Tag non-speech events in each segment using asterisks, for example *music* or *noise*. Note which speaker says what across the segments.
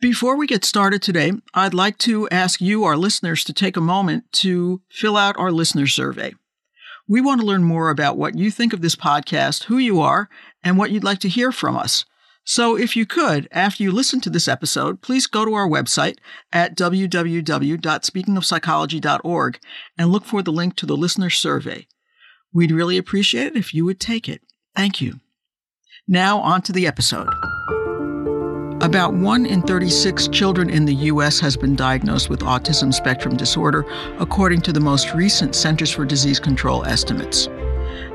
Speaker 1: Before we get started today, I'd like to ask you, our listeners, to take a moment to fill out our listener survey. We want to learn more about what you think of this podcast, who you are, and what you'd like to hear from us. So, if you could, after you listen to this episode, please go to our website at www.speakingofpsychology.org and look for the link to the listener survey. We'd really appreciate it if you would take it. Thank you. Now, on to the episode. About 1 in 36 children in the U.S. has been diagnosed with autism spectrum disorder, according to the most recent Centers for Disease Control estimates.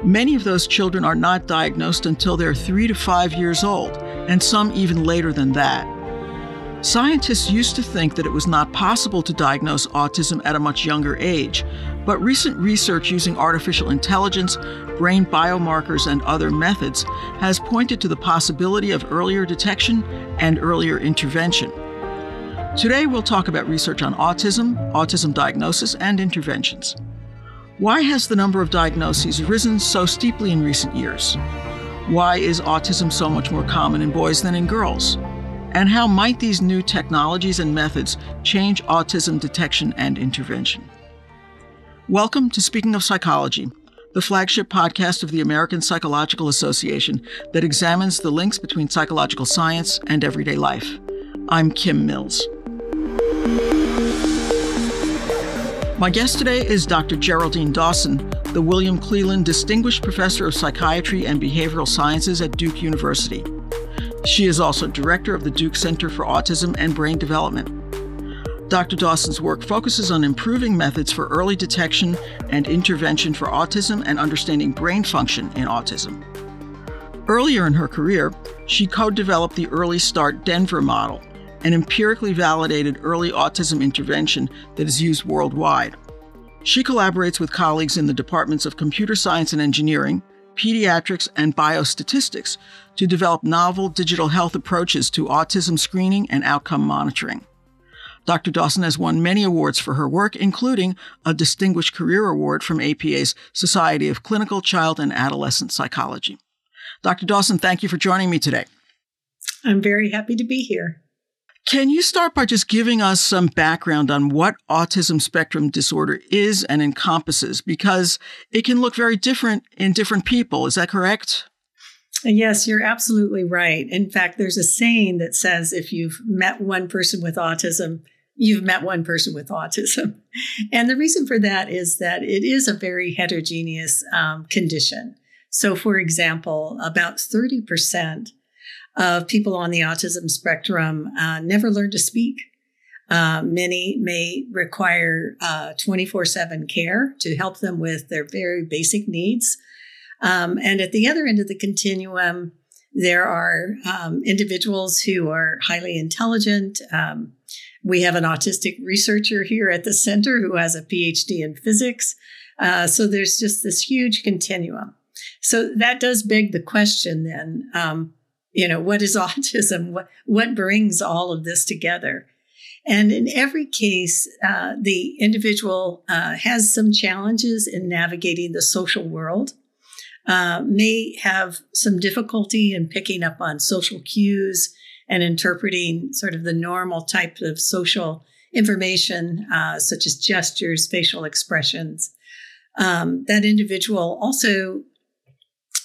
Speaker 1: Many of those children are not diagnosed until they're 3 to 5 years old, and some even later than that. Scientists used to think that it was not possible to diagnose autism at a much younger age, but recent research using artificial intelligence, brain biomarkers, and other methods has pointed to the possibility of earlier detection and earlier intervention. Today, we'll talk about research on autism, autism diagnosis, and interventions. Why has the number of diagnoses risen so steeply in recent years? Why is autism so much more common in boys than in girls? And how might these new technologies and methods change autism detection and intervention? Welcome to Speaking of Psychology, the flagship podcast of the American Psychological Association that examines the links between psychological science and everyday life. I'm Kim Mills. My guest today is Dr. Geraldine Dawson, the William Cleland Distinguished Professor of Psychiatry and Behavioral Sciences at Duke University. She is also director of the Duke Center for Autism and Brain Development. Dr. Dawson's work focuses on improving methods for early detection and intervention for autism and understanding brain function in autism. Earlier in her career, she co developed the Early Start Denver model, an empirically validated early autism intervention that is used worldwide. She collaborates with colleagues in the departments of computer science and engineering, pediatrics, and biostatistics to develop novel digital health approaches to autism screening and outcome monitoring. Dr. Dawson has won many awards for her work, including a Distinguished Career Award from APA's Society of Clinical Child and Adolescent Psychology. Dr. Dawson, thank you for joining me today.
Speaker 2: I'm very happy to be here.
Speaker 1: Can you start by just giving us some background on what autism spectrum disorder is and encompasses? Because it can look very different in different people. Is that correct?
Speaker 2: Yes, you're absolutely right. In fact, there's a saying that says if you've met one person with autism, you've met one person with autism. And the reason for that is that it is a very heterogeneous um, condition. So, for example, about 30% of people on the autism spectrum uh, never learn to speak. Uh, many may require 24 uh, 7 care to help them with their very basic needs. Um, and at the other end of the continuum, there are um, individuals who are highly intelligent. Um, we have an autistic researcher here at the center who has a PhD in physics. Uh, so there's just this huge continuum. So that does beg the question then um, you know, what is *laughs* autism? What, what brings all of this together? And in every case, uh, the individual uh, has some challenges in navigating the social world, uh, may have some difficulty in picking up on social cues and interpreting sort of the normal type of social information, uh, such as gestures, facial expressions. Um, that individual also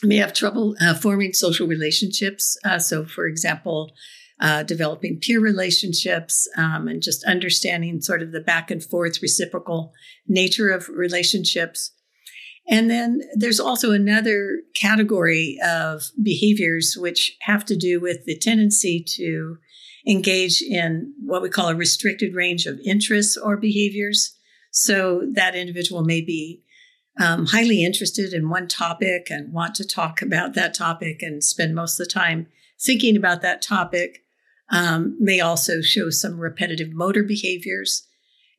Speaker 2: may have trouble uh, forming social relationships. Uh, so, for example, uh, developing peer relationships um, and just understanding sort of the back and forth reciprocal nature of relationships. And then there's also another category of behaviors which have to do with the tendency to engage in what we call a restricted range of interests or behaviors. So that individual may be um, highly interested in one topic and want to talk about that topic and spend most of the time thinking about that topic, um, may also show some repetitive motor behaviors.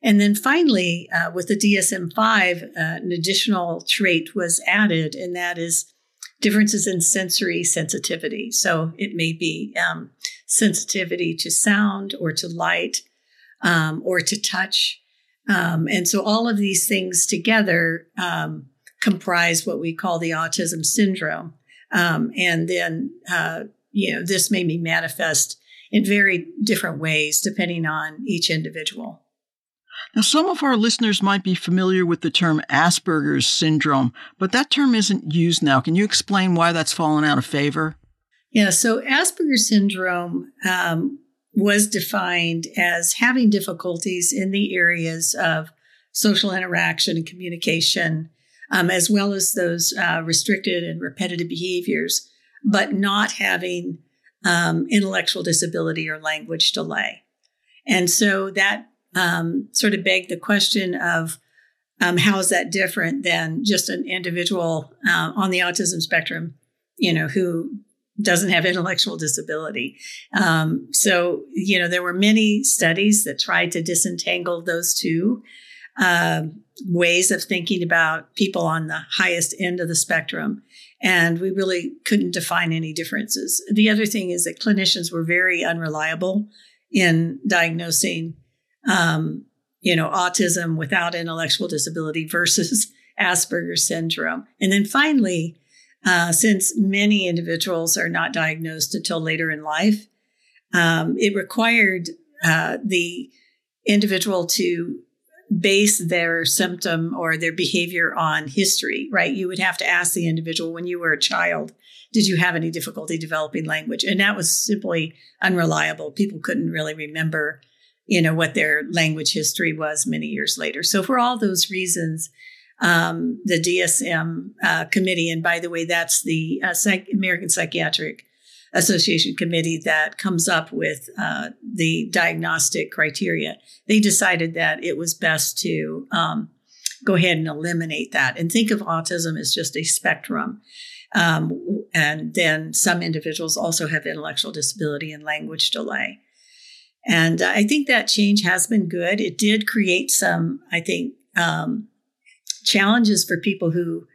Speaker 2: And then finally, uh, with the DSM 5, uh, an additional trait was added, and that is differences in sensory sensitivity. So it may be um, sensitivity to sound or to light um, or to touch. Um, and so all of these things together um, comprise what we call the autism syndrome. Um, and then, uh, you know, this may be manifest in very different ways depending on each individual.
Speaker 1: Now, some of our listeners might be familiar with the term Asperger's syndrome, but that term isn't used now. Can you explain why that's fallen out of favor?
Speaker 2: Yeah, so Asperger's syndrome um, was defined as having difficulties in the areas of social interaction and communication, um, as well as those uh, restricted and repetitive behaviors, but not having um, intellectual disability or language delay. And so that um, sort of beg the question of um, how is that different than just an individual uh, on the autism spectrum, you know, who doesn't have intellectual disability. Um, so, you know, there were many studies that tried to disentangle those two uh, ways of thinking about people on the highest end of the spectrum. And we really couldn't define any differences. The other thing is that clinicians were very unreliable in diagnosing, um, you know, autism without intellectual disability versus *laughs* Asperger's syndrome. And then finally, uh, since many individuals are not diagnosed until later in life, um, it required uh, the individual to base their symptom or their behavior on history, right? You would have to ask the individual when you were a child, did you have any difficulty developing language? And that was simply unreliable. People couldn't really remember, you know, what their language history was many years later. So for all those reasons, um, the DSM uh, committee, and by the way, that's the uh, Psych- American Psychiatric Association committee that comes up with uh, the diagnostic criteria. They decided that it was best to um, go ahead and eliminate that and think of autism as just a spectrum. Um, and then some individuals also have intellectual disability and language delay. And I think that change has been good. It did create some, I think, um, challenges for people who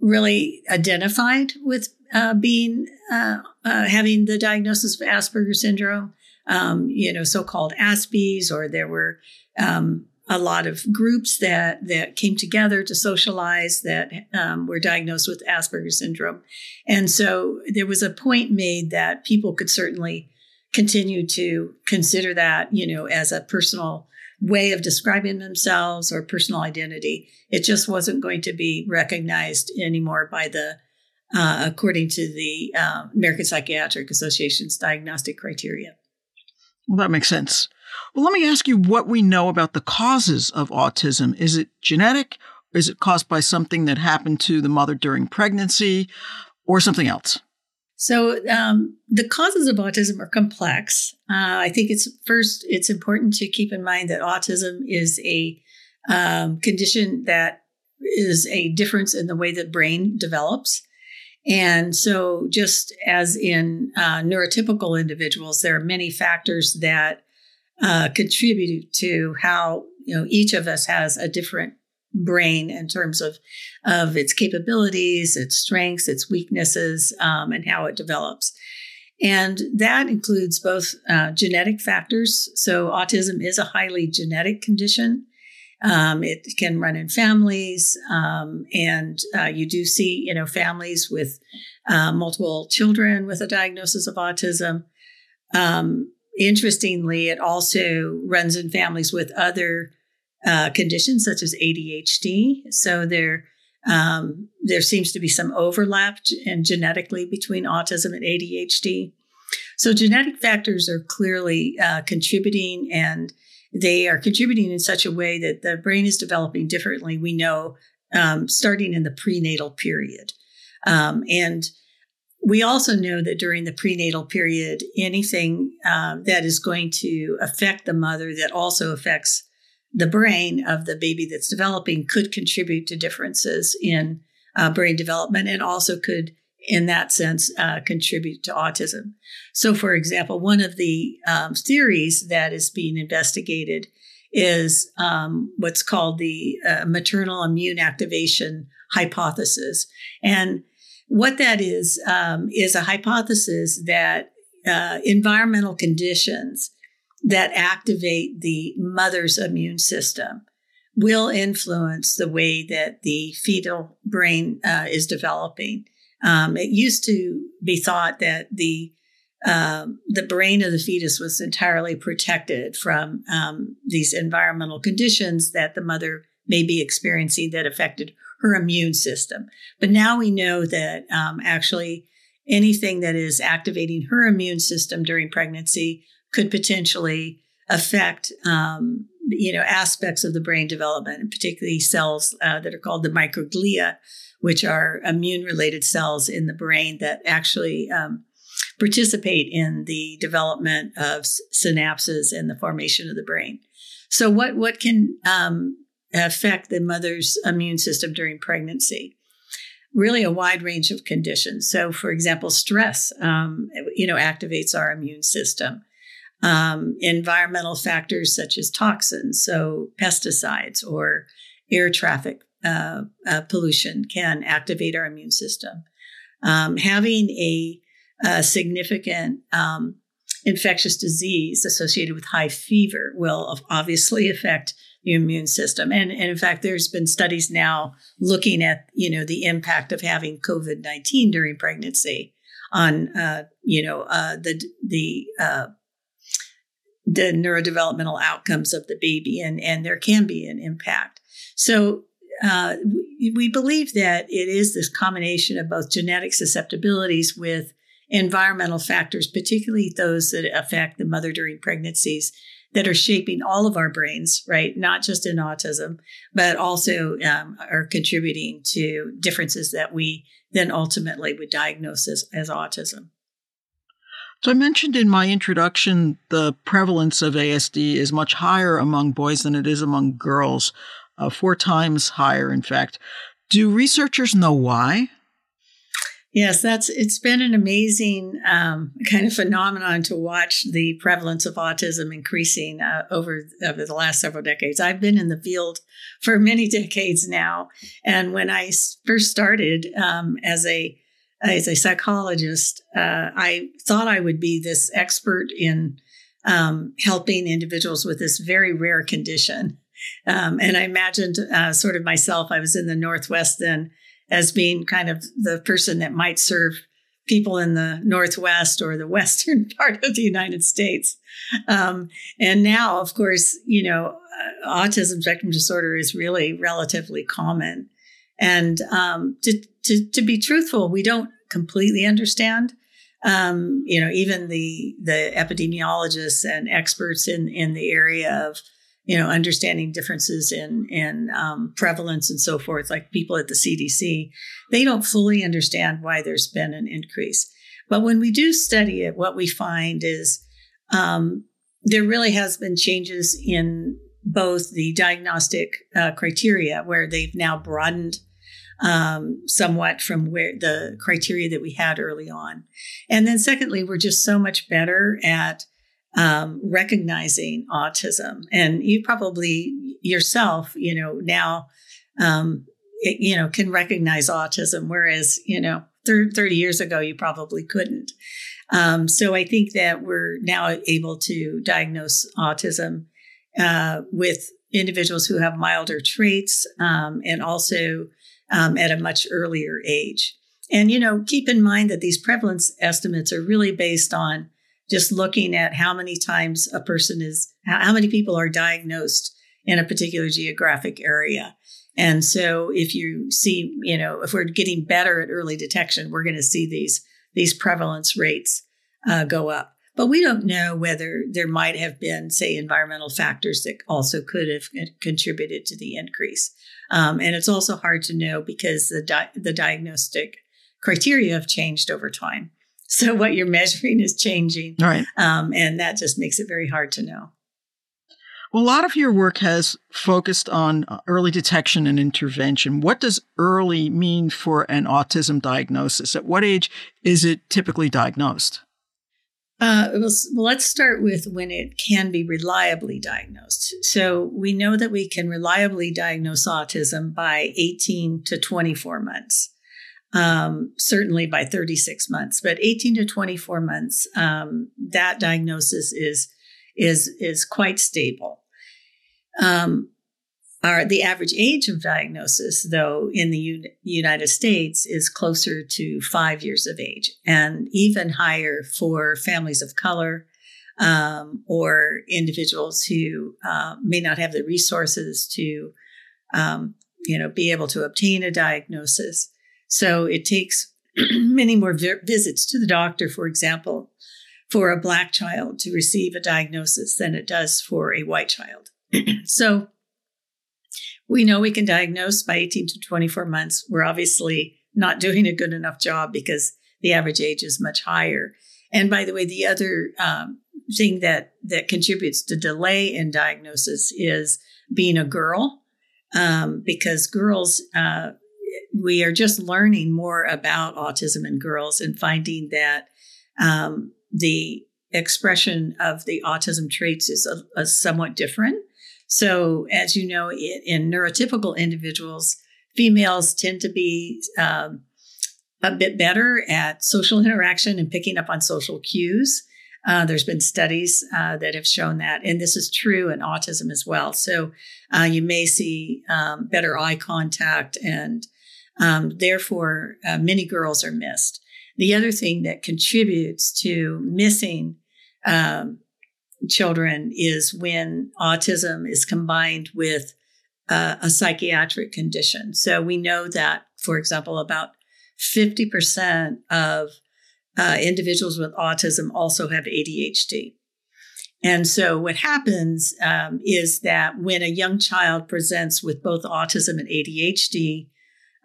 Speaker 2: really identified with uh, being uh, uh, having the diagnosis of Asperger's syndrome, um, you know, so-called Aspies, or there were um, a lot of groups that that came together to socialize that um, were diagnosed with Asperger's syndrome, and so there was a point made that people could certainly continue to consider that, you know, as a personal way of describing themselves or personal identity. It just wasn't going to be recognized anymore by the, uh, according to the uh, American Psychiatric Association's diagnostic criteria.
Speaker 1: Well, that makes sense. Well, let me ask you what we know about the causes of autism. Is it genetic? Is it caused by something that happened to the mother during pregnancy or something else?
Speaker 2: So um, the causes of autism are complex. Uh, I think it's first it's important to keep in mind that autism is a um, condition that is a difference in the way the brain develops. And so, just as in uh, neurotypical individuals, there are many factors that uh, contribute to how you know each of us has a different brain in terms of of its capabilities, its strengths, its weaknesses, um, and how it develops. And that includes both uh, genetic factors. So, autism is a highly genetic condition. Um, it can run in families, um, and uh, you do see, you know, families with uh, multiple children with a diagnosis of autism. Um, interestingly, it also runs in families with other uh, conditions such as ADHD. So there, um, there seems to be some overlap and genetically between autism and ADHD. So genetic factors are clearly uh, contributing, and they are contributing in such a way that the brain is developing differently. We know um, starting in the prenatal period, um, and we also know that during the prenatal period, anything um, that is going to affect the mother that also affects the brain of the baby that's developing could contribute to differences in uh, brain development and also could, in that sense, uh, contribute to autism. So, for example, one of the um, theories that is being investigated is um, what's called the uh, maternal immune activation hypothesis. And what that is, um, is a hypothesis that uh, environmental conditions that activate the mother's immune system will influence the way that the fetal brain uh, is developing. Um, it used to be thought that the um, the brain of the fetus was entirely protected from um, these environmental conditions that the mother may be experiencing that affected her immune system. But now we know that um, actually anything that is activating her immune system during pregnancy could potentially affect um, you know aspects of the brain development, and particularly cells uh, that are called the microglia, which are immune related cells in the brain that actually um, participate in the development of synapses and the formation of the brain. So, what what can um, affect the mother's immune system during pregnancy? Really, a wide range of conditions. So, for example, stress, um, you know, activates our immune system. Um, environmental factors such as toxins, so pesticides or air traffic uh, uh, pollution can activate our immune system. Um, having a a significant um, infectious disease associated with high fever will obviously affect the immune system. And, and in fact, there's been studies now looking at you know the impact of having COVID nineteen during pregnancy on uh, you know uh, the the uh, the neurodevelopmental outcomes of the baby, and and there can be an impact. So uh, we, we, believe that it is this combination of both genetic susceptibilities with environmental factors, particularly those that affect the mother during pregnancies, that are shaping all of our brains, right? Not just in autism, but also um, are contributing to differences that we then ultimately would diagnose as, as autism.
Speaker 1: So, I mentioned in my introduction the prevalence of ASD is much higher among boys than it is among girls, uh, four times higher, in fact. Do researchers know why?
Speaker 2: Yes, that's it's been an amazing um, kind of phenomenon to watch the prevalence of autism increasing uh, over over the last several decades. I've been in the field for many *laughs* decades now, and when I first started um, as a as a psychologist, uh, I thought I would be this expert in um, helping individuals with this very rare condition. Um, and I imagined uh, sort of myself. I was in the Northwest then as being kind of the person that might serve people in the Northwest or the *laughs* Western part of the United States. Um, and now, of course, you know, uh, autism spectrum disorder is really relatively common. And um, to, to, to, be truthful, we don't completely understand. Um, you know, even the the epidemiologists and experts in in the area of you know, understanding differences in in um, prevalence and so forth, like people at the CDC, they don't fully understand why there's been an increase. But when we do study it, what we find is um, there really has been changes in both the diagnostic uh, criteria, where they've now broadened um, somewhat from where the criteria that we had early on, and then secondly, we're just so much better at um, recognizing autism. And you probably yourself, you know, now, um, it, you know, can recognize autism, whereas, you know, 30 years ago, you probably couldn't. Um, so I think that we're now able to diagnose autism uh, with individuals who have milder traits um, and also um, at a much earlier age. And, you know, keep in mind that these prevalence estimates are really based on just looking at how many times a person is, how many people are diagnosed in a particular geographic area. And so if you see, you know, if we're getting better at early detection, we're going to see these, these prevalence rates uh, go up. But we don't know whether there might have been, say, environmental factors that also could have contributed to the increase. Um, and it's also hard to know because the, di- the diagnostic criteria have changed over time. *laughs* So what you're measuring is changing.
Speaker 1: Right.
Speaker 2: Um, and that just makes it very hard to know.
Speaker 1: Well, a lot of your work has focused on uh, early detection and intervention. What does early mean for an autism diagnosis? At what age is it typically diagnosed?
Speaker 2: Uh, well, let's start with when it can be reliably diagnosed. So we know that we can reliably diagnose autism by 18 to 24 months um, certainly by 36 months, but 18 to 24 months, um, that diagnosis is is is quite stable. Um, our, the average age of diagnosis, though, in the U- United States is closer to five years of age and even higher for families of color um, or individuals who uh, may not have the resources to, um, you know, be able to obtain a diagnosis. So it takes *clears throat* many more vi- visits to the doctor, for example, for a black child to receive a diagnosis than it does for a white child. *clears throat* so we know we can diagnose by 18 to 24 months. We're obviously not doing a good enough job because the average age is much higher. And by the way, the other um, thing that that contributes to delay in diagnosis is being a girl, um, because girls, uh, we are just learning more about autism in girls and finding that um, the expression of the autism traits is a, a somewhat different. So, as you know, in, in neurotypical individuals, females tend to be um, a bit better at social interaction and picking up on social cues. Uh, there's been studies uh, that have shown that, and this is true in autism as well. So uh, you may see um, better eye contact, and um, therefore, uh, many girls are missed. The other thing that contributes to missing um, children is when autism is combined with uh, a psychiatric condition. So we know that, for example, about 50% of uh, individuals with autism also have ADHD. And so, what happens um, is that when a young child presents with both autism and ADHD,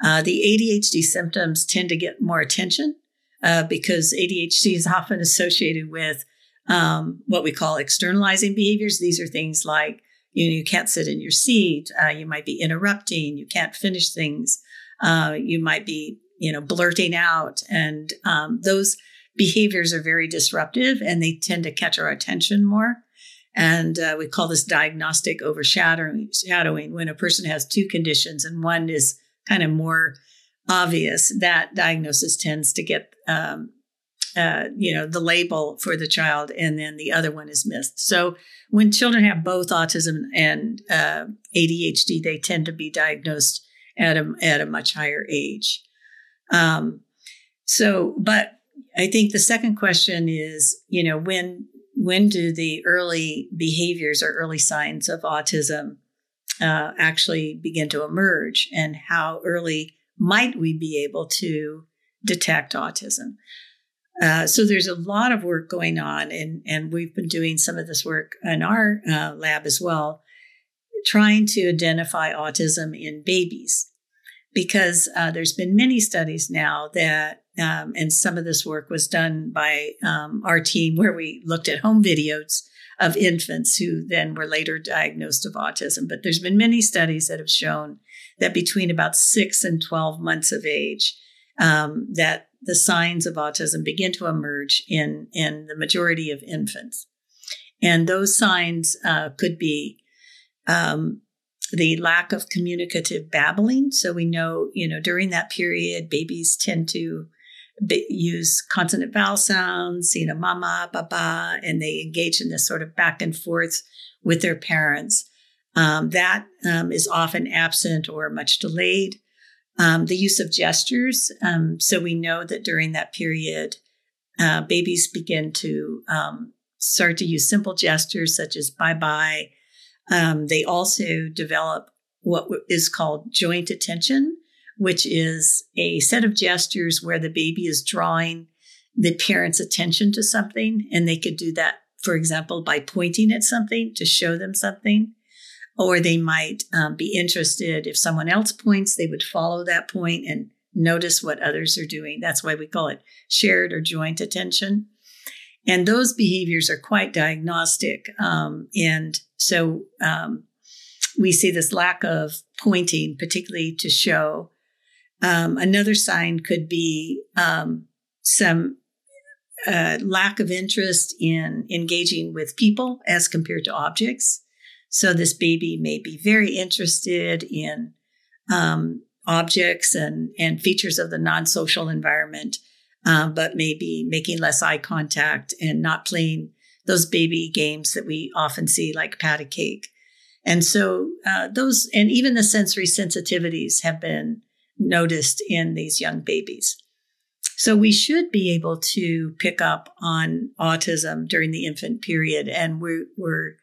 Speaker 2: uh, the ADHD symptoms tend to get more attention uh, because ADHD is often associated with um, what we call externalizing behaviors. These are things like you know you can't sit in your seat, uh, you might be interrupting, you can't finish things, uh, you might be you know, blurting out. And um, those behaviors are very disruptive and they tend to catch our attention more. And uh, we call this diagnostic overshadowing shadowing, when a person has two conditions and one is kind of more obvious. That diagnosis tends to get, um, uh, you know, the label for the child, and then the other one is missed. So when children have both autism and uh, ADHD, they tend to be diagnosed at a, at a much higher age. Um, so, but I think the second question is, you know, when when do the early behaviors or early signs of autism uh, actually begin to emerge, and how early might we be able to detect autism? Uh, so there's a lot of work going on, and and we've been doing some of this work in our uh, lab as well, trying to identify autism in babies because uh, there's been many studies now that, um, and some of this work was done by um, our team where we looked at home videos of infants who then were later diagnosed of autism. But there's been many studies that have shown that between about six and 12 months of age, um, that the signs of autism begin to emerge in, in the majority of infants. And those signs uh, could be um, the lack of communicative babbling. So we know, you know, during that period, babies tend to use consonant vowel sounds, you know, mama, baba, and they engage in this sort of back and forth with their parents. Um, that um, is often absent or much delayed. Um, the use of gestures. Um, so we know that during that period, uh, babies begin to um, start to use simple gestures such as bye bye, um, they also develop what is called joint attention, which is a set of gestures where the baby is drawing the parent's attention to something. And they could do that, for example, by pointing at something to show them something. Or they might um, be interested if someone else points, they would follow that point and notice what others are doing. That's why we call it shared or joint attention. And those behaviors are quite diagnostic. Um, and so um, we see this lack of pointing, particularly to show. Um, another sign could be um, some uh, lack of interest in engaging with people as compared to objects. So this baby may be very interested in um, objects and, and features of the non social environment, um, but maybe making less eye contact and not playing those baby games that we often see, like pat a cake. And so uh, those, and even the sensory sensitivities have been noticed in these young babies. So we should be able to pick up on autism during the infant period. And we're, we're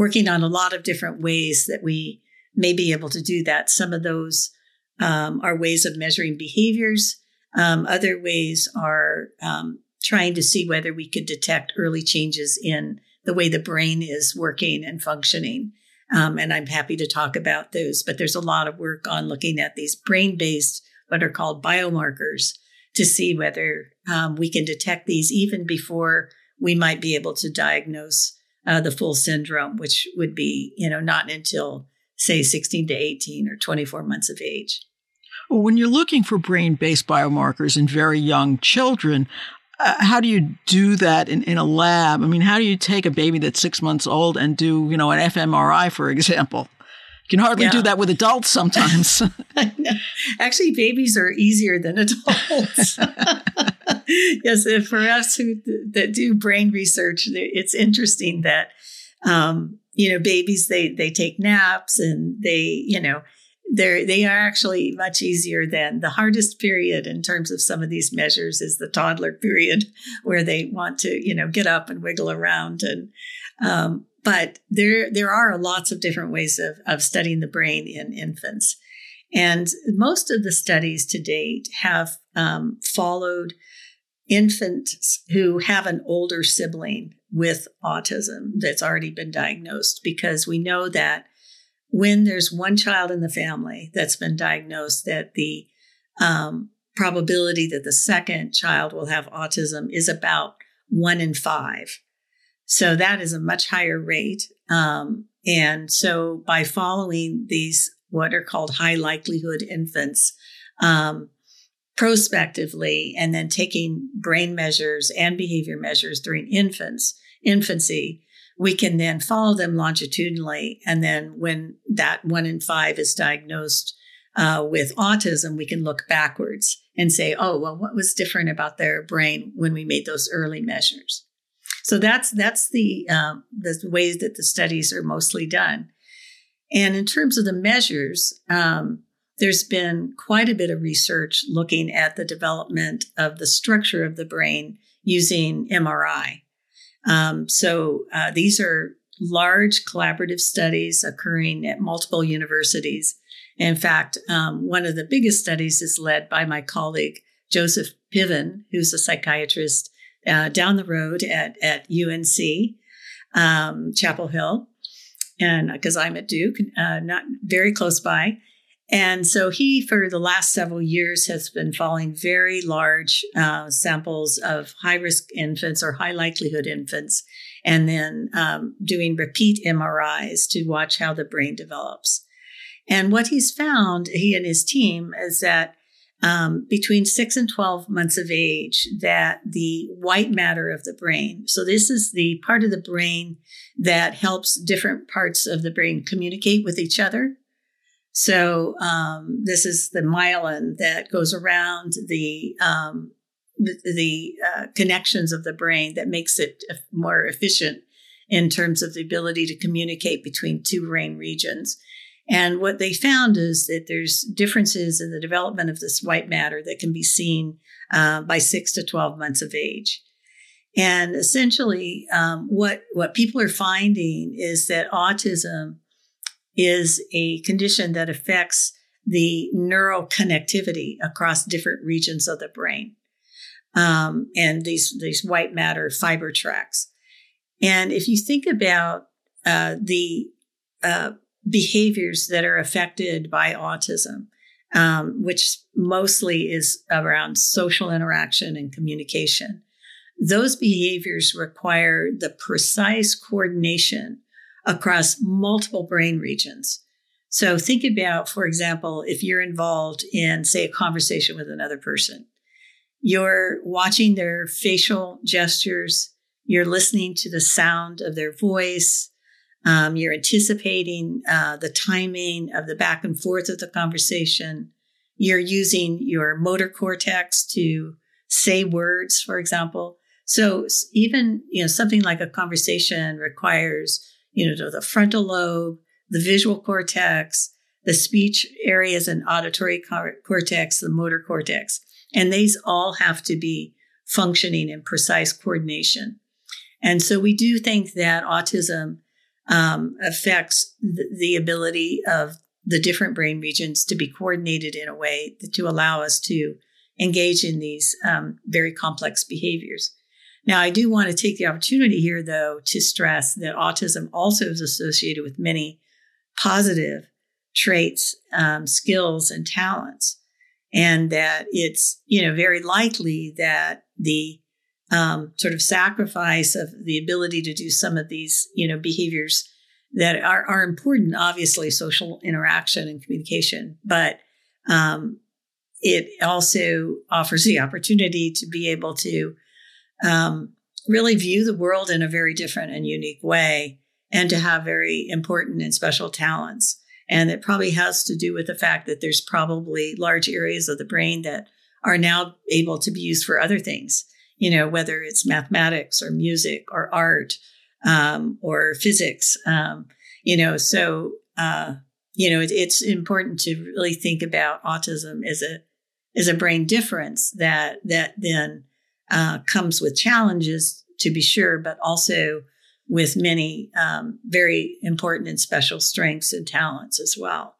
Speaker 2: working on a lot of different ways that we may be able to do that. Some of those um, are ways of measuring behaviors. Um, other ways are um, trying to see whether we could detect early changes in the way the brain is working and functioning. Um, and I'm happy to talk about those. But there's a lot of work on looking at these brain based, what are called biomarkers, to see whether um, we can detect these even before we might be able to diagnose uh, the full syndrome, which would be, you know, not until say 16 to 18 or 24 months of age.
Speaker 1: Well, when you're looking for brain based biomarkers in very young children, uh, how do you do that in, in a lab? I mean, how do you take a baby that's six months old and do, you know, an fMRI, for example? Can hardly yeah. do that with adults sometimes. *laughs*
Speaker 2: Actually, babies are easier than adults. *laughs* yes, for us who that do brain research, it's interesting that um, you know babies they they take naps and they you know they're they are actually much easier than the hardest period in terms of some of these measures is the toddler period where they want to you know get up and wiggle around and um, but there there are lots of different ways of, of studying the brain in infants and most of the studies to date have um, followed infants who have an older sibling with autism that's already been diagnosed because we know that when there's one child in the family that's been diagnosed, that the um, probability that the second child will have autism is about one in five. So that is a much higher rate. Um, and so by following these, what are called high likelihood infants, um, prospectively, and then taking brain measures and behavior measures during infants, infancy, we can then follow them longitudinally. And then when that one in five is diagnosed uh, with autism, we can look backwards and say, oh, well, what was different about their brain when we made those early measures? So that's that's the um, the ways that the studies are mostly done. And in terms of the measures, um, there's been quite a bit of research looking at the development of the structure of the brain using MRI. Um, so uh, these are large collaborative studies occurring at multiple universities. In fact, um, one of the biggest studies is led by my colleague Joseph Piven, who's a psychiatrist uh, down the road at, at UNC um, Chapel Hill, and because I'm at Duke, uh, not very close by. And so he, for the last several years, has been following very large uh, samples of high risk infants or high likelihood infants, and then um, doing repeat MRIs to watch how the brain develops. And what he's found, he and his team, is that um, between six and 12 months of age, that the white matter of the brain, so this is the part of the brain that helps different parts of the brain communicate with each other so um, this is the myelin that goes around the um, the, uh, connections of the brain that makes it more efficient in terms of the ability to communicate between two brain regions. And what they found is that there's differences in the development of this white matter that can be seen uh, by six to 12 months of age. And essentially, um, what, what people are finding is that autism is a condition that affects the neural connectivity across different regions of the brain. Um, and these, these white matter fiber tracks. And if you think about uh, the uh, behaviors that are affected by autism, um, which mostly is around social interaction and communication, those behaviors require the precise coordination across multiple brain regions. So think about, for example, if you're involved in, say, a conversation with another person, you're watching their facial gestures, you're listening to the sound of their voice, um, you're anticipating uh, the timing of the back and forth of the conversation. You're using your motor cortex to say words, for example. So even you know something like a conversation requires you know, the frontal lobe, the visual cortex, the speech areas and auditory cortex, the motor cortex. And these all have to be functioning in precise coordination. And so we do think that autism um, affects the, the ability of the different brain regions to be coordinated in a way to allow us to engage in these um, very complex behaviors. Now, I do want to take the opportunity here, though, to stress that autism also is associated with many positive traits, um, skills, and talents, and that it's you know very likely that the um, sort of sacrifice of the ability to do some of these you know behaviors that are, are important, obviously social interaction and communication, but um, it also offers the opportunity to be able to um, really view the world in a very different and unique way and to have very important and special talents. And it probably has to do with the fact that there's probably large areas of the brain that are now able to be used for other things, you know, whether it's mathematics or music or art um, or physics, um, you know, so, uh, you know, it, it's important to really think about autism as a, as a brain difference that, that then uh, comes with challenges to be sure, but also with many um, very important and special strengths and talents as well.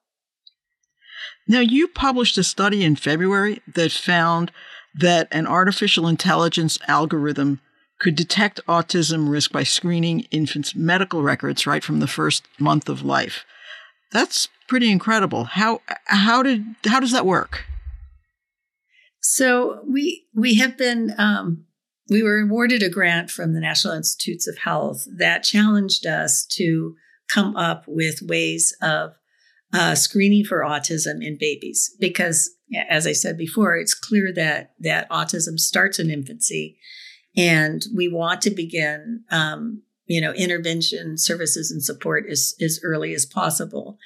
Speaker 1: Now, you published a study in February that found that an artificial intelligence algorithm could detect autism risk by screening infants' medical records right from the first month of life. That's pretty incredible. How how did how does that work?
Speaker 2: So we we have been um, we were awarded a grant from the National Institutes of Health that challenged us to come up with ways of uh, screening for autism in babies because, as I said before, it's clear that that autism starts in infancy, and we want to begin, um, you know, intervention services and support as as early as possible.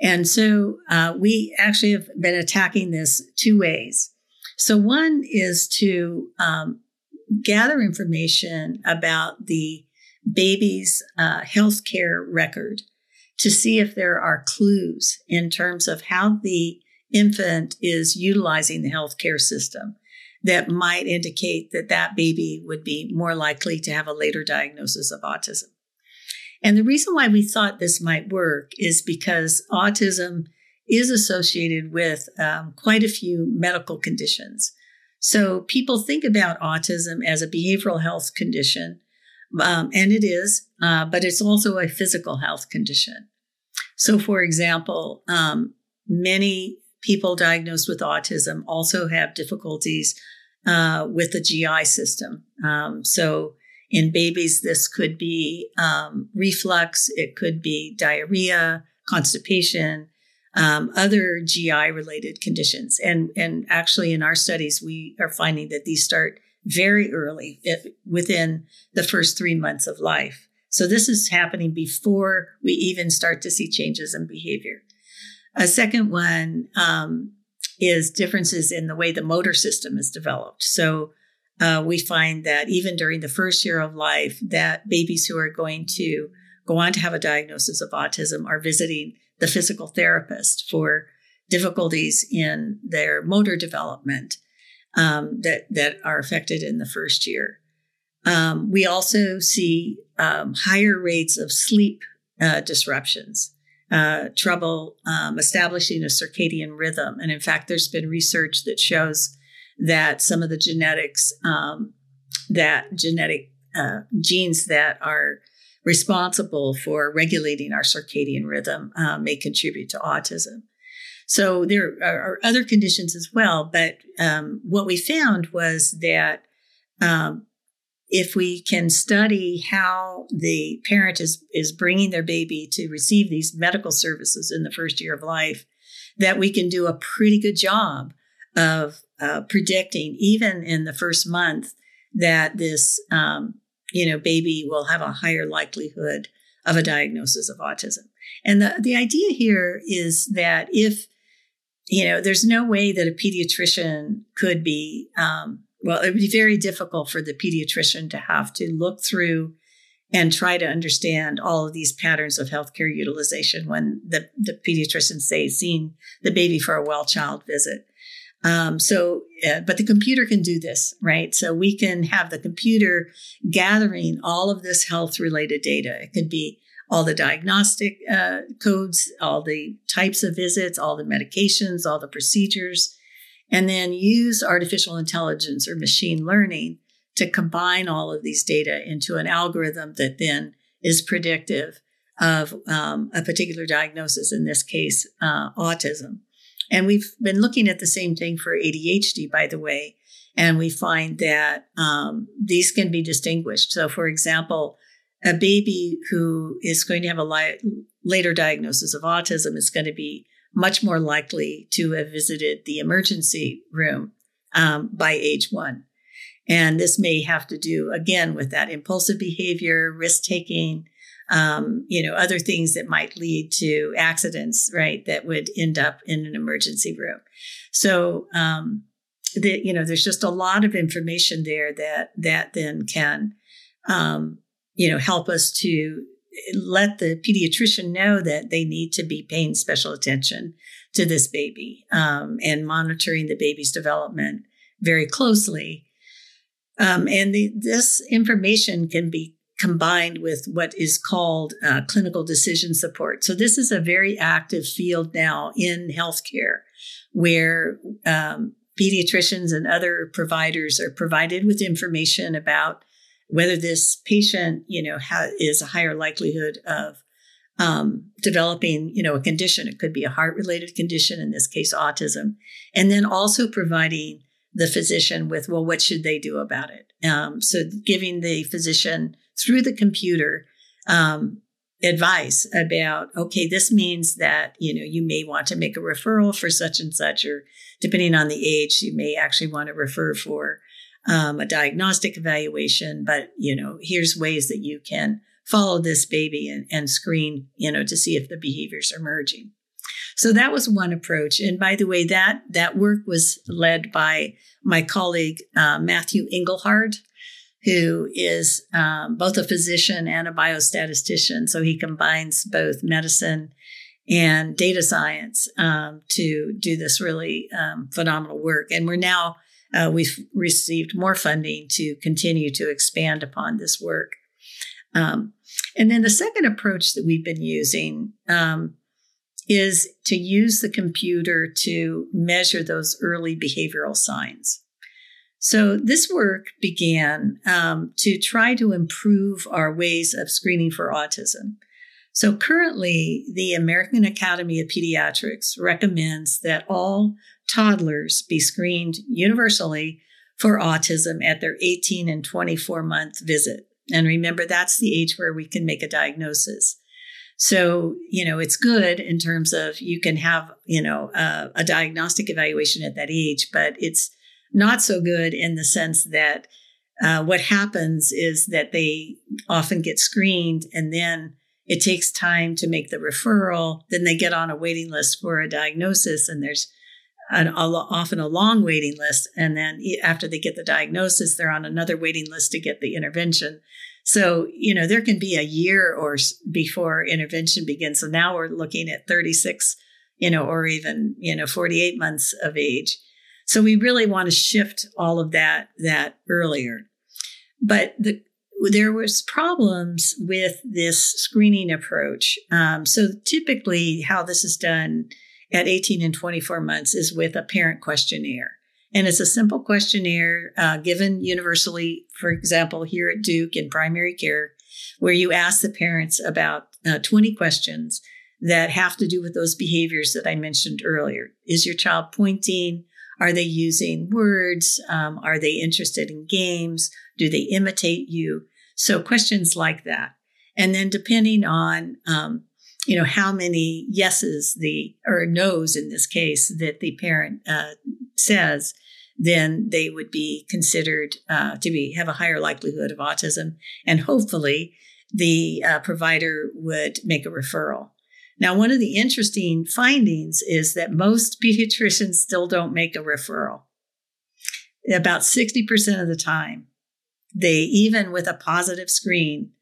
Speaker 2: And so uh, we actually have been attacking this two ways. So, one is to um, gather information about the baby's uh, healthcare record to see if there are clues in terms of how the infant is utilizing the healthcare system that might indicate that that baby would be more likely to have a later diagnosis of autism. And the reason why we thought this might work is because autism is associated with um, quite a few medical conditions. So people think about autism as a behavioral health condition, um, and it is, uh, but it's also a physical health condition. So, for example, um, many people diagnosed with autism also have difficulties uh, with the GI system. Um, so, in babies, this could be um, reflux, it could be diarrhea, constipation, um, other GI related conditions. And, and actually, in our studies, we are finding that these start very early within the first three months of life. So this is happening before we even start to see changes in behavior. A second one um, is differences in the way the motor system is developed. So uh, we find that even during the first year of life, that babies who are going to go on to have a diagnosis of autism are visiting the physical therapist for difficulties in their motor development um, that that are affected in the first year. Um, we also see um, higher rates of sleep uh, disruptions, uh, trouble um, establishing a circadian rhythm, and in fact, there's been research that shows that some of the genetics um, that genetic uh, genes that are responsible for regulating our circadian rhythm uh, may contribute to autism. So there are, other conditions as well, but um, what we found was that um, if we can study how the parent is is bringing their baby to receive these medical services in the first year of life, that we can do a pretty good job of uh, predicting, even in the first month, that this um, you know, baby will have a higher likelihood of a diagnosis of autism. And the, the idea here is that if, you know, there's no way that a pediatrician could be, um, well, it would be very difficult for the pediatrician to have to look through and try to understand all of these patterns of healthcare utilization when the, the pediatrician say seeing the baby for a well child visit. Um, so, uh, but the computer can do this, right? So we can have the computer gathering all of this health related data. It could be all the diagnostic uh, codes, all the types of visits, all the medications, all the procedures, and then use artificial intelligence or machine learning to combine all of these data into an algorithm that then is predictive of um, a particular diagnosis, in this case, uh, autism. And we've been looking at the same thing for ADHD, by the way, and we find that um, these can be distinguished. So, for example, a baby who is going to have a li- later diagnosis of autism is going to be much more likely to have visited the emergency room um, by age one. And this may have to do, again, with that impulsive behavior, risk taking, um, you know, other things that might lead to accidents, right, that would end up in an emergency room. So, um, you know, there's just a lot of information there that that then can, um, you know, help us to let the pediatrician know that they need to be paying special attention to this baby um, and monitoring the baby's development very closely um, and the, this information can be combined with what is called uh, clinical decision support. So, this is a very active field now in healthcare where um, pediatricians and other providers are provided with information about whether this patient, you know, ha- is a higher likelihood of um, developing, you know, a condition. It could be a heart-related condition, in this case, autism, and then also providing the physician with, well, what should they do about it? Um, so giving the physician through the computer um, advice about, okay, this means that, you know, you may want to make a referral for such and such, or depending on the age, you may actually want to refer for um, a diagnostic evaluation. But, you know, here's ways that you can follow this baby and, and screen, you know, to see if the behaviors are merging. So that was one approach. And by the way, that that work was led by my colleague uh, Matthew Engelhard, who is um, both a physician and a biostatistician. So he combines both medicine and data science um, to do this really um, phenomenal work. And we're now uh, we've received more funding to continue to expand upon this work. Um, and then the second approach that we've been using um, is to use the computer to measure those early behavioral signs. So this work began um, to try to improve our ways of screening for autism. So currently, the American Academy of Pediatrics recommends that all toddlers be screened universally for autism at their 18 and 24 month visit. And remember, that's the age where we can make a diagnosis. So, you know, it's good in terms of you can have, you know, uh, a diagnostic evaluation at that age, but it's not so good in the sense that uh, what happens is that they often get screened and then it takes time to make the referral. Then they get on a waiting list for a diagnosis, and there's an, a, often a long waiting list. And then after they get the diagnosis, they're on another waiting list to get the intervention. So, you know, there can be a year or before intervention begins. So now we're looking at 36, you know, or even, you know, 48 months of age. So we really want to shift all of that that earlier. But the there was problems with this screening approach. Um, so typically, how this is done at 18 and 24 months is with a parent questionnaire. And it's a simple questionnaire uh, given universally, for example, here at Duke in primary care, where you ask the parents about uh, 20 questions that have to do with those behaviors that I mentioned earlier. Is your child pointing? Are they using words? Um, are they interested in games? Do they imitate you? So questions like that. And then depending on, um, you know, how many yeses the, or no's in this case that the parent uh, says, then they would be considered uh, to be have a higher likelihood of autism, and hopefully the uh, provider would make a referral. Now, one of the interesting findings is that most *laughs* pediatricians still don't make a referral. About 60% of the time, they, even with a positive screen,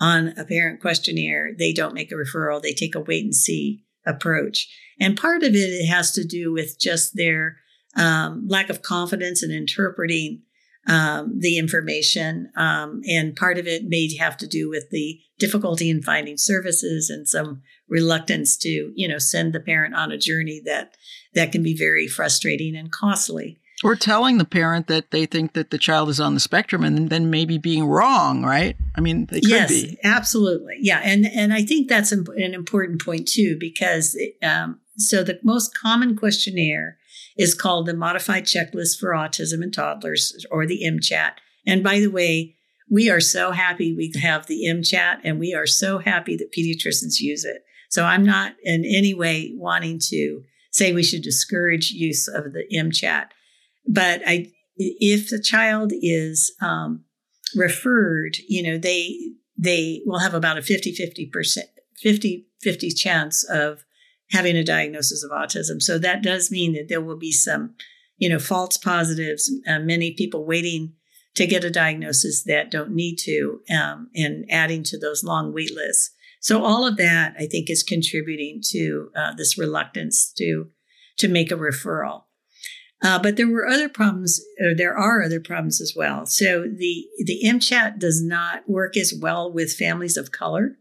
Speaker 2: on a parent questionnaire, they don't make a referral. They take a wait and see approach. And part of it, it has to do with just their um, lack of confidence in interpreting um, the information. Um, and part of it may have to do with the difficulty in finding services and some reluctance to, you know, send the parent on a journey that that can be very frustrating and costly.
Speaker 1: Or telling the parent that they think that the child is on the spectrum and then maybe being wrong, right? I mean, they could
Speaker 2: yes,
Speaker 1: be.
Speaker 2: absolutely. Yeah. And, and I think that's an important point too, because um, so the most common questionnaire is called the Modified Checklist for Autism in Toddlers or the MCHAT. And by the way, we are so happy we have the MCHAT and we are so happy that pediatricians use it. So I'm not in any way wanting to say we should discourage use of the MCHAT. But I, if the child is um, referred, you know, they they will have about a 50 50 percent 50 50 chance of having a diagnosis of autism. So that does mean that there will be some, you know, false positives, uh, many people waiting to get a diagnosis that don't need to, um, and adding to those long wait lists. So all of that, I think, is contributing to uh, this reluctance to to make a referral. Uh, but there were other problems, or there are other problems as well. So the the MCHAT does not work as well with families of color.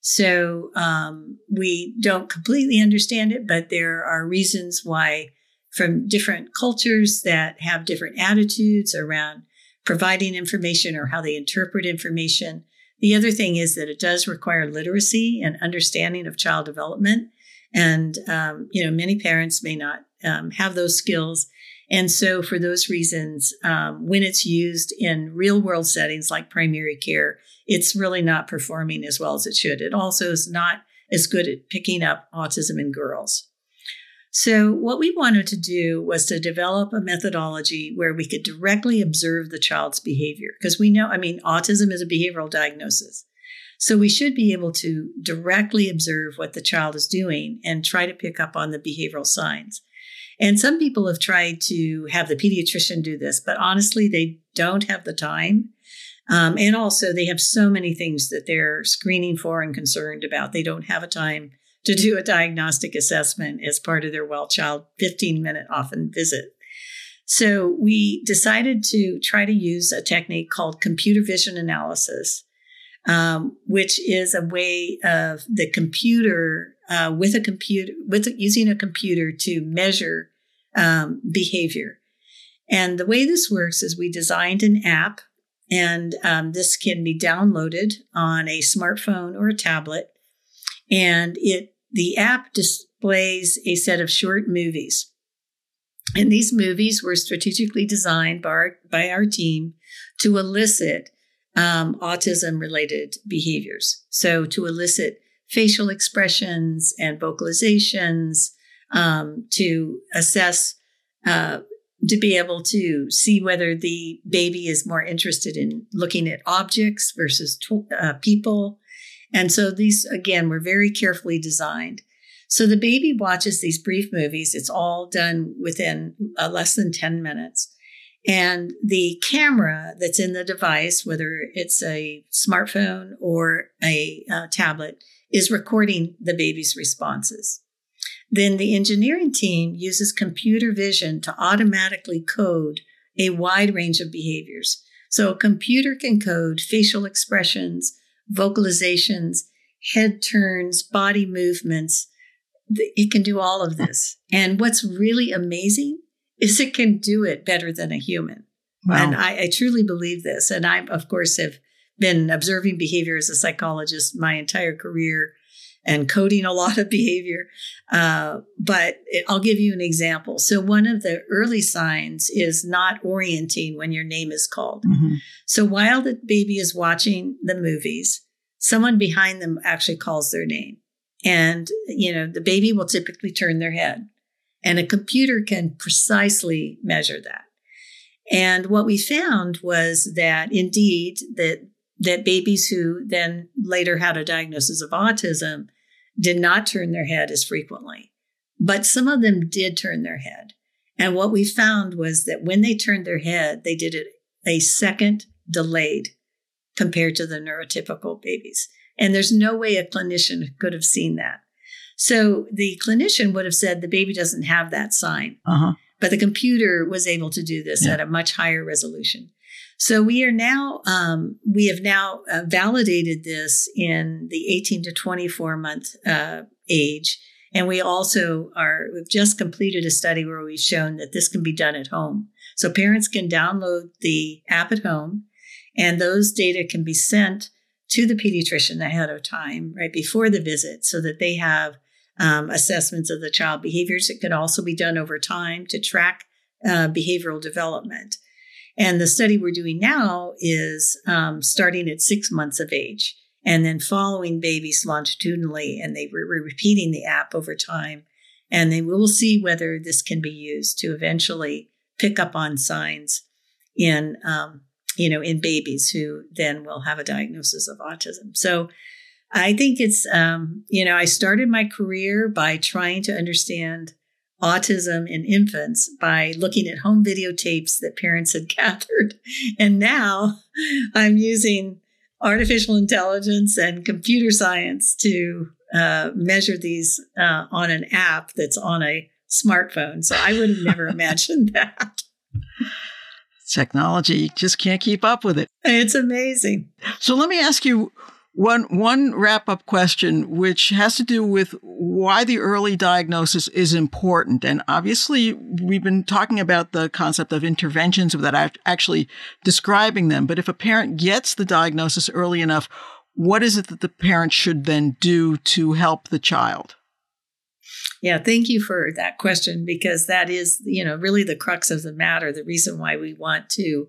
Speaker 2: So um, we don't completely understand it, but there are reasons why, from different cultures that have different attitudes around providing information or how they interpret information. The other thing is that it does require literacy and understanding of child development. And, um, you know, many parents may not um, have those skills. And so, for those reasons, um, when it's used in real world settings like primary care, it's really not performing as well as it should. It also is not as good at picking up autism in girls. So, what we wanted to do was to develop a methodology where we could directly observe the child's behavior. Because we know, I mean, autism is a behavioral diagnosis. So, we should be able to directly observe what the child is doing and try to pick up on the behavioral signs. And some people have tried to have the pediatrician do this, but honestly, they don't have the time. Um, and also, they have so many things that they're screening for and concerned about. They don't have a time to do a diagnostic assessment as part of their well child 15 minute often visit. So we decided to try to use a technique called computer vision analysis, um, which is a way of the computer uh, with a computer with using a computer to measure um, behavior. And the way this works is we designed an app, and um, this can be downloaded on a smartphone or a tablet. And it the app displays a set of short movies. And these movies were strategically designed by our, by our team to elicit um, autism related behaviors. So, to elicit facial expressions and vocalizations, um, to assess, uh, to be able to see whether the baby is more interested in looking at objects versus uh, people. And so these, again, were very carefully designed. So the baby watches these brief movies. It's all done within uh, less than 10 minutes. And the camera that's in the device, whether it's a smartphone or a uh, tablet, is recording the baby's responses. Then the engineering team uses computer vision to automatically code a wide range of behaviors. So a computer can code facial expressions, vocalizations, head turns, body movements. It can do all of this. And what's really amazing is it can do it better than a human. Wow. And I, I truly believe this. And I, of course, have been observing behavior as a psychologist my entire career and coding a lot of behavior. Uh, but it, I'll give you an example. So, one of the early signs is not orienting when your name is called. Mm-hmm. So, while the baby is watching the movies, someone behind them actually calls their name. And, you know, the baby will typically turn their head, and a computer can precisely measure that. And what we found was that indeed that that babies who then later had a diagnosis of autism did not turn their head as frequently, but some of them did turn their head. And what we found was that when they turned their head, they did it a second delayed compared to the neurotypical babies. And there's no way a clinician could have seen that. So the clinician would have said the baby doesn't have that sign.
Speaker 1: Uh-huh.
Speaker 2: But the computer was able to do this
Speaker 1: Yeah.
Speaker 2: at a much higher resolution. So we are now, um, we have now uh, validated this in the 18 to 24 month uh, age. And we also are, we've just completed a study where we've shown that this can be done at home. So parents can download the app at home and those data can be sent to the pediatrician ahead of time, right before the visit, so that they have um, assessments of the child behaviors. It can also be done over time to track uh, behavioral development. And the study we're doing now is um, starting at six months of age and then following babies longitudinally, and they were repeating the app over time. And then we will see whether this can be used to eventually pick up on signs in, um, you know, in babies who then will have a diagnosis of autism. So I think it's, um, you know, I started my career by trying to understand autism in infants by looking at home videotapes that parents had *laughs* gathered. And now I'm using artificial intelligence and computer science to uh, measure these uh, on an app that's on a smartphone. So I would have never *laughs* imagined that.
Speaker 1: Technology just can't keep up with it.
Speaker 2: It's amazing.
Speaker 1: So let me ask you one one wrap up question, which has to do with why the early diagnosis is important. And obviously, we've been talking about the concept of interventions without actually describing them. But if a parent gets the diagnosis early enough, what is it that the parent should then do to help the child?
Speaker 2: Yeah, thank you for that question because that is, you know, really the crux of the matter. The reason why we want to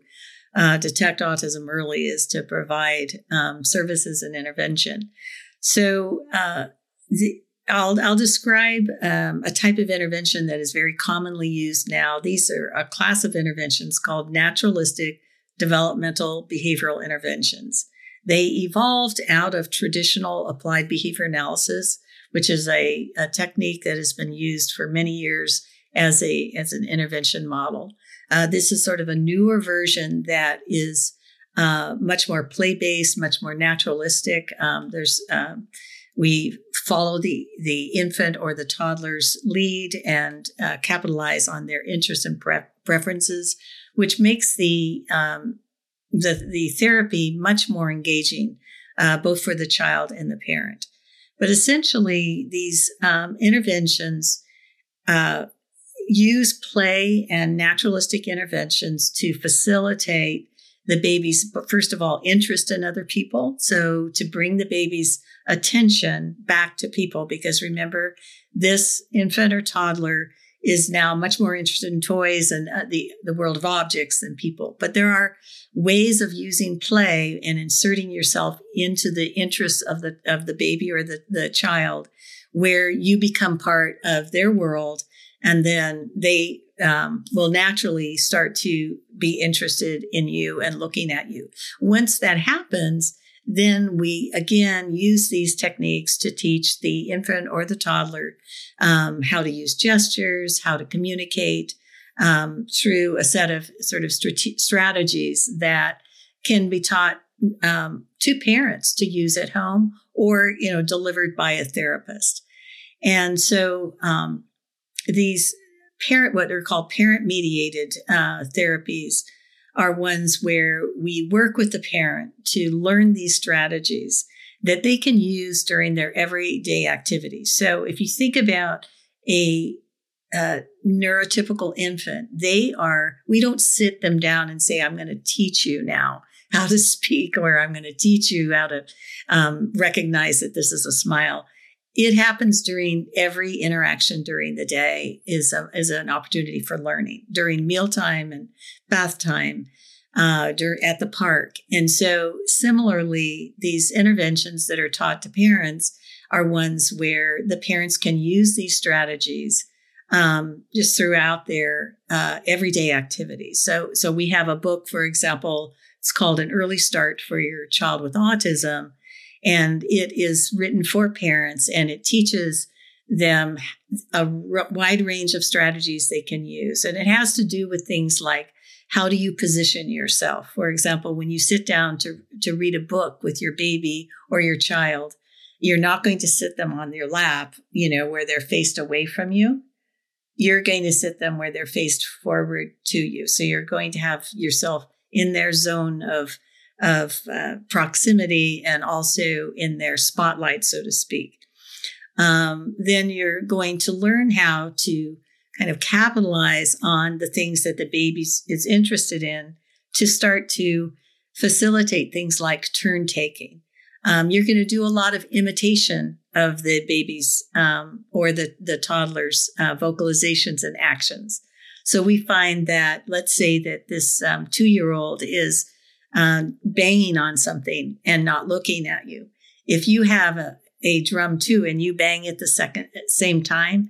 Speaker 2: uh, detect autism early is to provide um, services and intervention. So, uh, the, I'll, I'll describe um, a type of intervention that is very commonly used now. These are a class of interventions called naturalistic developmental behavioral interventions. They evolved out of traditional applied behavior analysis, which is a, a technique that has been used for many years as a as an intervention model. Uh, this is sort of a newer version that is uh, much more play based, much more naturalistic. Um, there's um, we follow the the infant or the toddler's lead and uh, capitalize on their interests and pre- preferences, which makes the um, the the therapy much more engaging, uh, both for the child and the parent. But essentially, these um, interventions uh, use play and naturalistic interventions to facilitate the baby's, first of all, interest in other people. So to bring the baby's attention back to people, because remember, this infant or toddler is now much more interested in toys and uh, the, the world of objects than people. But there are ways of using play and inserting yourself into the interests of the of the baby or the, the child where you become part of their world and then they um, will naturally start to be interested in you and looking at you. Once that happens then we again use these techniques to teach the infant or the toddler um, how to use gestures how to communicate um, through a set of sort of strate- strategies that can be taught um, to parents to use at home or you know delivered by a therapist. And so um, these parent what are called parent mediated uh, therapies are ones where we work with the parent to learn these strategies that they can use during their everyday activities so if you think about a a neurotypical infant, they are, we don't sit them down and say, I'm going to teach you now how to speak, or I'm going to teach you how to um, recognize that this is a smile. It happens during every interaction during the day is, a, is an opportunity for learning during mealtime and bath time, uh, dur- at the park. And so similarly, these interventions that are taught to parents are ones where the parents can use these strategies um, just throughout their uh, everyday activities. So, so we have a book, for example, it's called An Early Start for Your Child with Autism, and it is written for parents, and it teaches them a r- wide range of strategies they can use, and it has to do with things like how do you position yourself? For example, when you sit down to, to read a book with your baby or your child, you're not going to sit them on your lap, you know, where they're faced away from you. You're going to sit them where they're faced forward to you. So you're going to have yourself in their zone of of uh, proximity and also in their spotlight, so to speak. Um, then you're going to learn how to kind of capitalize on the things that the baby is interested in to start to facilitate things like turn taking. Um, you're going to do a lot of imitation of the baby's um, or the, the toddler's uh, vocalizations and actions. So we find that, let's say that this um, two year old is um, banging on something and not looking at you. If you have a, a drum too and you bang at the second same time,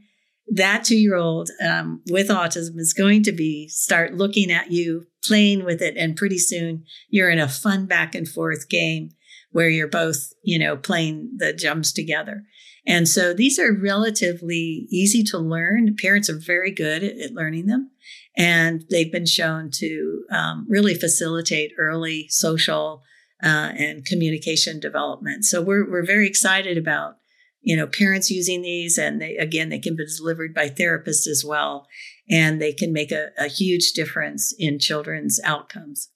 Speaker 2: that two year old um, with autism is going to be start looking at you, playing with it, and pretty soon you're in a fun back and forth game where you're both, you know, playing the drums together. And so these are relatively easy to learn. Parents are very good at, at learning them, and they've been shown to um, really facilitate early social uh, and communication development. So we're we're very excited about you know parents using these, and they again they can be delivered by therapists as well, and they can make a, a huge difference in children's outcomes.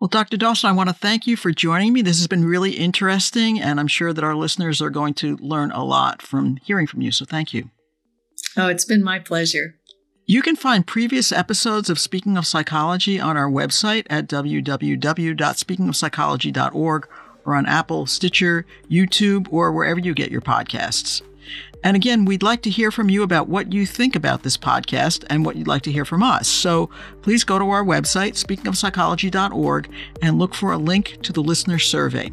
Speaker 1: Well, Dr. Dawson, I want to thank you for joining me. This has been really interesting, and I'm sure that our listeners are going to learn a lot from hearing from you. So thank you.
Speaker 2: Oh, it's been my pleasure.
Speaker 1: You can find previous episodes of Speaking of Psychology on our website at www.speakingofpsychology.org or on Apple, Stitcher, YouTube, or wherever you get your podcasts. And again, we'd like to hear from you about what you think about this podcast and what you'd like to hear from us. So please go to our website, speakingofpsychology.org, and look for a link to the listener survey.